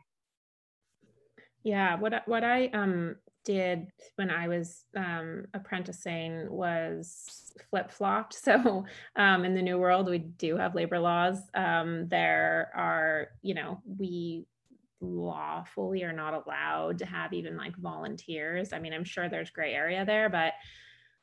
S5: Yeah, what what I um, did when I was um, apprenticing was flip flopped. So um, in the new world, we do have labor laws. Um, there are, you know, we lawfully are not allowed to have even like volunteers. I mean, I'm sure there's gray area there, but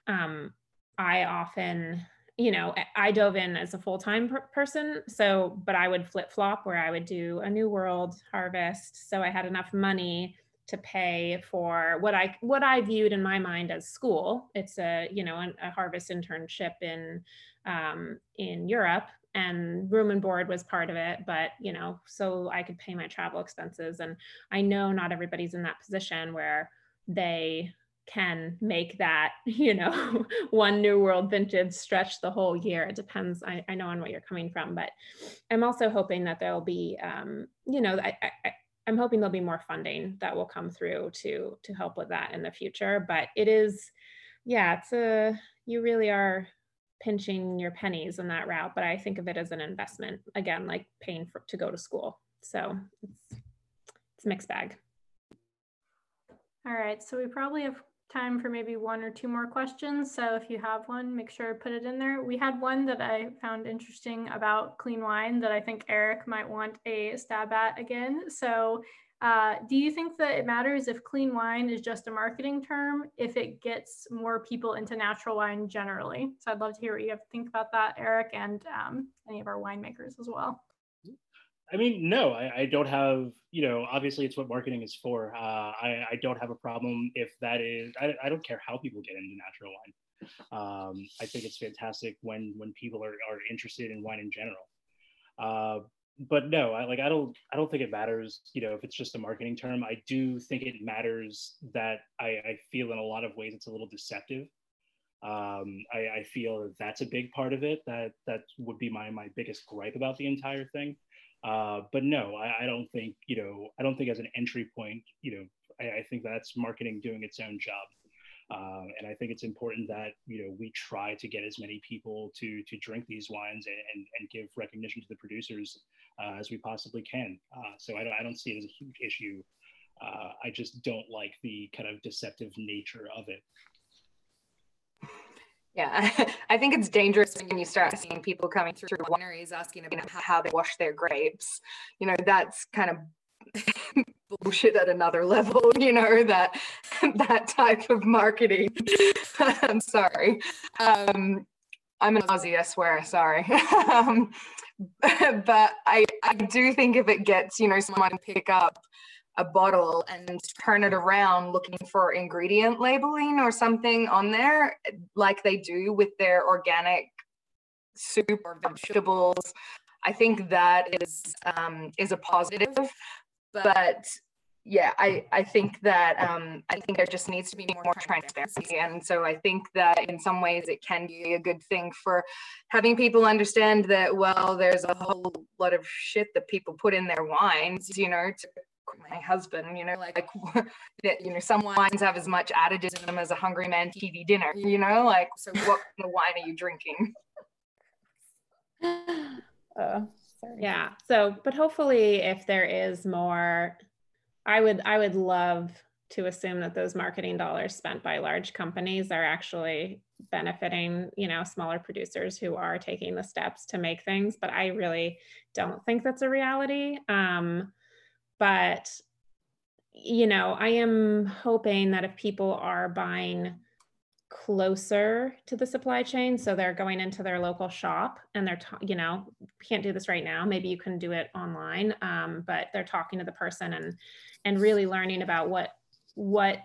S5: um, I often you know, I dove in as a full time per- person. So, but I would flip flop where I would do a New World harvest. So I had enough money to pay for what I what I viewed in my mind as school. It's a you know a, a harvest internship in um, in Europe, and room and board was part of it. But you know, so I could pay my travel expenses. And I know not everybody's in that position where they can make that, you know, one new world vintage stretch the whole year. It depends, I, I know on what you're coming from, but I'm also hoping that there'll be, um, you know, I, I, I'm hoping there'll be more funding that will come through to to help with that in the future. But it is, yeah, it's a you really are pinching your pennies in that route. But I think of it as an investment again, like paying for to go to school. So it's it's a mixed bag.
S1: All right, so we probably have time for maybe one or two more questions. So if you have one, make sure to put it in there. We had one that I found interesting about clean wine that I think Eric might want a stab at again. So Uh, do you think that it matters if clean wine is just a marketing term if it gets more people into natural wine generally? So I'd love to hear what you have to think about that, Eric, and um, any of our winemakers as well.
S6: I mean, no, I, I, don't have, you know, obviously it's what marketing is for. Uh, I, I, don't have a problem if that is, I, I, don't care how people get into natural wine. Um, I think it's fantastic when when people are, are interested in wine in general. Uh, but no, I like I don't I don't think it matters, you know, if it's just a marketing term. I do think it matters that I, I feel in a lot of ways it's a little deceptive. Um, I, I feel that that's a big part of it. That that would be my my biggest gripe about the entire thing. Uh, but no, I, I, don't think you know I don't think as an entry point, you know, I, I think that's marketing doing its own job. Um, and I think it's important that you know we try to get as many people to to drink these wines and, and, and give recognition to the producers uh, as we possibly can. Uh, so I don't, I don't see it as a huge issue. Uh, I just don't like the kind of deceptive nature of it.
S4: Yeah, I think it's dangerous when you start seeing people coming through wineries asking about how they wash their grapes. You know, that's kind of bullshit at another level you know that that type of marketing. I'm sorry. Um i'm an aussie i swear sorry. Um, but i i do think if it gets you know someone pick up a bottle and turn it around looking for ingredient labeling or something on there like they do with their organic soup or vegetables i think that is um, is a positive but yeah, I, I think that um, I think there just needs to be more transparency. And so I think that in some ways it can be a good thing for having people understand that, well, there's a whole lot of shit that people put in their wines, you know, to my husband, you know, like, that, you know, some wines have as much additives in them as a hungry man TV dinner, you know, like, so what kind of wine are you drinking?
S5: Uh, yeah. So, but hopefully if there is more I would I would love to assume that those marketing dollars spent by large companies are actually benefiting, you know, smaller producers who are taking the steps to make things, but I really don't think that's a reality. Um, but you know, I am hoping that if people are buying closer to the supply chain so they're going into their local shop and they're ta- you know can't do this right now. Maybe you can do it online. Um, but they're talking to the person and and really learning about what what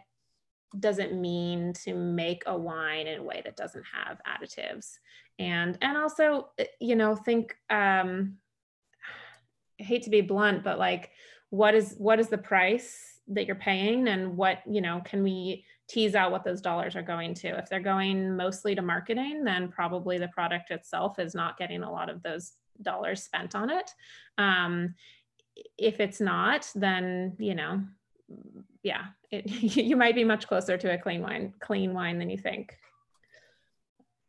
S5: does it mean to make a wine in a way that doesn't have additives. And and also eh, you know think um I hate to be blunt but like what is what is the price that you're paying and what you know can we tease out what those dollars are going to. If they're going mostly to marketing, then probably the product itself is not getting a lot of those dollars spent on it. Um, if it's not, then you know, yeah, it, you might be much closer to a clean wine, clean wine than you think.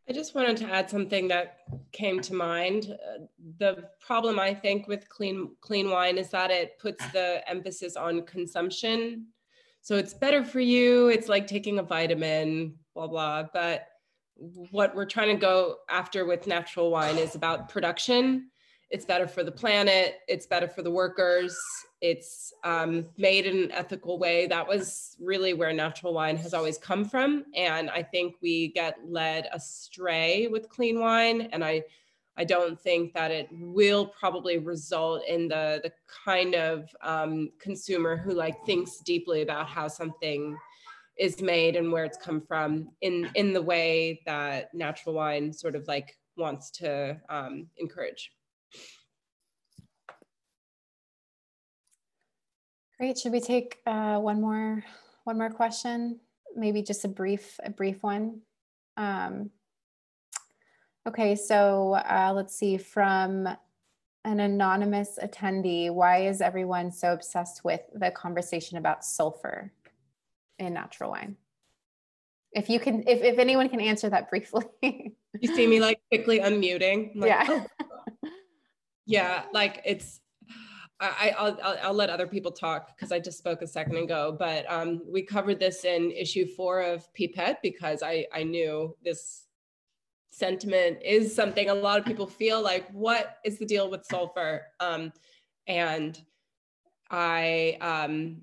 S2: I just wanted to add something that came to mind. Uh, the problem I think with clean clean wine is that it puts the emphasis on consumption so it's better for you. It's like taking a vitamin, blah, blah. But what we're trying to go after with natural wine is about production. It's better for the planet. It's better for the workers. It's um, made in an ethical way. That was really where natural wine has always come from. And I think we get led astray with clean wine. And I I don't think that it will probably result in the the kind of um, consumer who like thinks deeply about how something is made and where it's come from in in the way that natural wine sort of like wants to um, encourage.
S3: Great. Should we take uh, one more one more question? Maybe just a brief a brief one. Um, Okay, so uh, let's see from an anonymous attendee, why is everyone so obsessed with the conversation about sulfur in natural wine? If you can, if, if anyone can answer that briefly.
S2: you see me like quickly unmuting. Like,
S3: yeah.
S2: Oh. yeah, like it's, I, I'll, I'll, I'll, let other people talk because I just spoke a second ago, but um, we covered this in issue four of Pipette because I, I knew this sentiment is something a lot of people feel like what is the deal with sulfur um, and I um,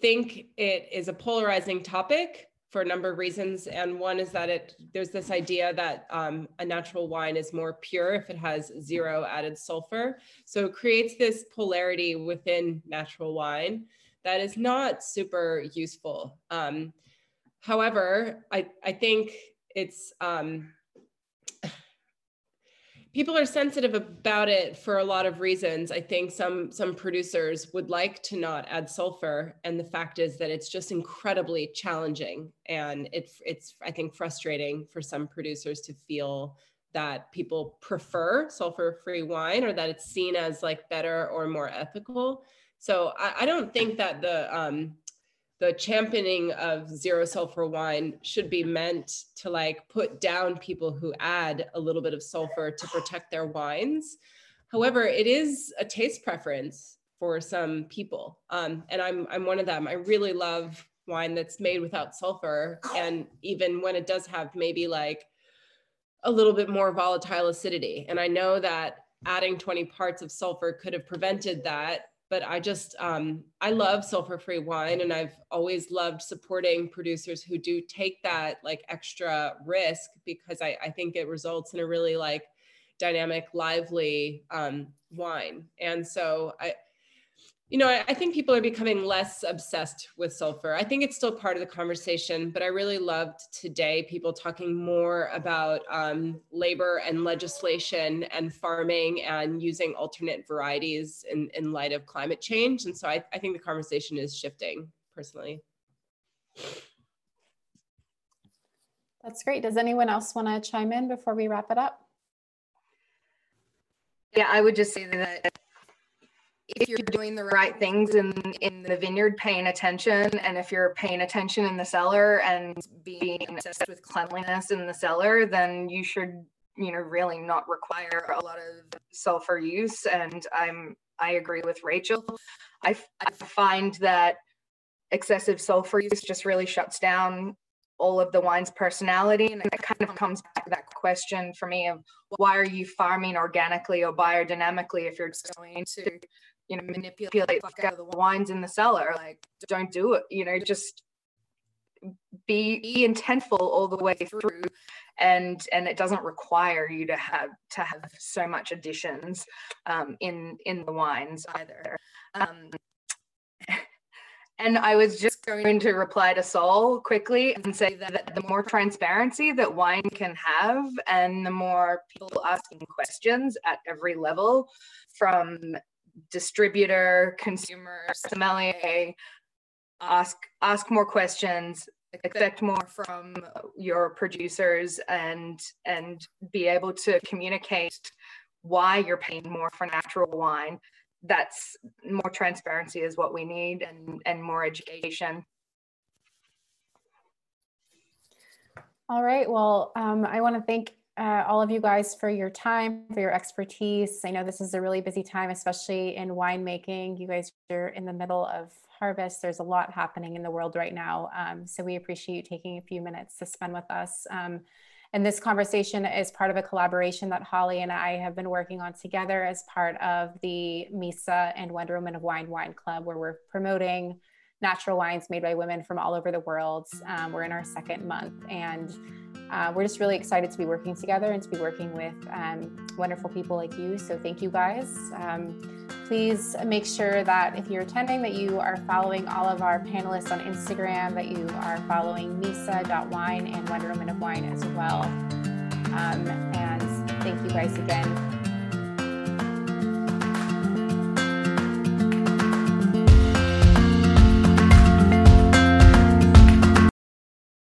S2: think it is a polarizing topic for a number of reasons. And one is that it there's this idea that um, a natural wine is more pure if it has zero added sulfur. So it creates this polarity within natural wine that is not super useful. Um, however, I, I think it's um, people are sensitive about it for a lot of reasons. I think some some producers would like to not add sulfur, and the fact is that it's just incredibly challenging, and it, it's I think frustrating for some producers to feel that people prefer sulfur-free wine or that it's seen as like better or more ethical. So I, I don't think that the um, the championing of zero sulfur wine should be meant to like put down people who add a little bit of sulfur to protect their wines. However, it is a taste preference for some people. Um, and I'm, I'm one of them. I really love wine that's made without sulfur. And even when it does have maybe like a little bit more volatile acidity. And I know that adding 20 parts of sulfur could have prevented that but I just um, I love sulfur free wine, and I've always loved supporting producers who do take that like extra risk because I, I think it results in a really like dynamic, lively um, wine. And so I you know, I, I, think people are becoming less obsessed with sulfur. I think it's still part of the conversation, but I really loved today people talking more about um, labor and legislation and farming and using alternate varieties in, in light of climate change. And so I, I think the conversation is shifting personally.
S3: That's great. Does anyone else want to chime in before we wrap it up?
S4: Yeah, I would just say that if you're doing the right things in in the vineyard paying attention and if you're paying attention in the cellar and being obsessed with cleanliness in the cellar then you should you know really not require a lot of sulfur use. And i'm i agree with rachel. I, I find that excessive sulfur use just really shuts down all of the wine's personality. And it kind of comes back to that question for me of why are you farming organically or biodynamically if you're just going to you know, manipulate the fuck out of the wines in the cellar. Like, don't do it. You know, just be, be intentful all the way through, and and it doesn't require you to have to have so much additions um, in in the wines either. Um, and I was just going to reply to Saul quickly and say that the more transparency that wine can have, and the more people asking questions at every level, from distributor, consumer, sommelier, ask ask more questions, expect more from your producers and and be able to communicate why you're paying more for natural wine. That's more transparency is what we need and and more education.
S3: All right well um, i want to thank uh, all of you guys for your time, for your expertise. I know this is a really busy time, especially in winemaking. You guys are in the middle of harvest. There's a lot happening in the world right now. Um, so we appreciate you taking a few minutes to spend with us. Um, and this conversation is part of a collaboration that Holly and I have been working on together as part of the MISA and Wonder Woman of Wine Wine Club, where we're promoting natural wines made by women from all over the world. Um, we're in our second month, and uh, we're just really excited to be working together and to be working with um, wonderful people like you. So thank you guys. Um, please make sure that if you're attending that you are following all of our panelists on Instagram, that you are following misa.wine and Wonder Woman of Wine as well. Um, and thank you guys again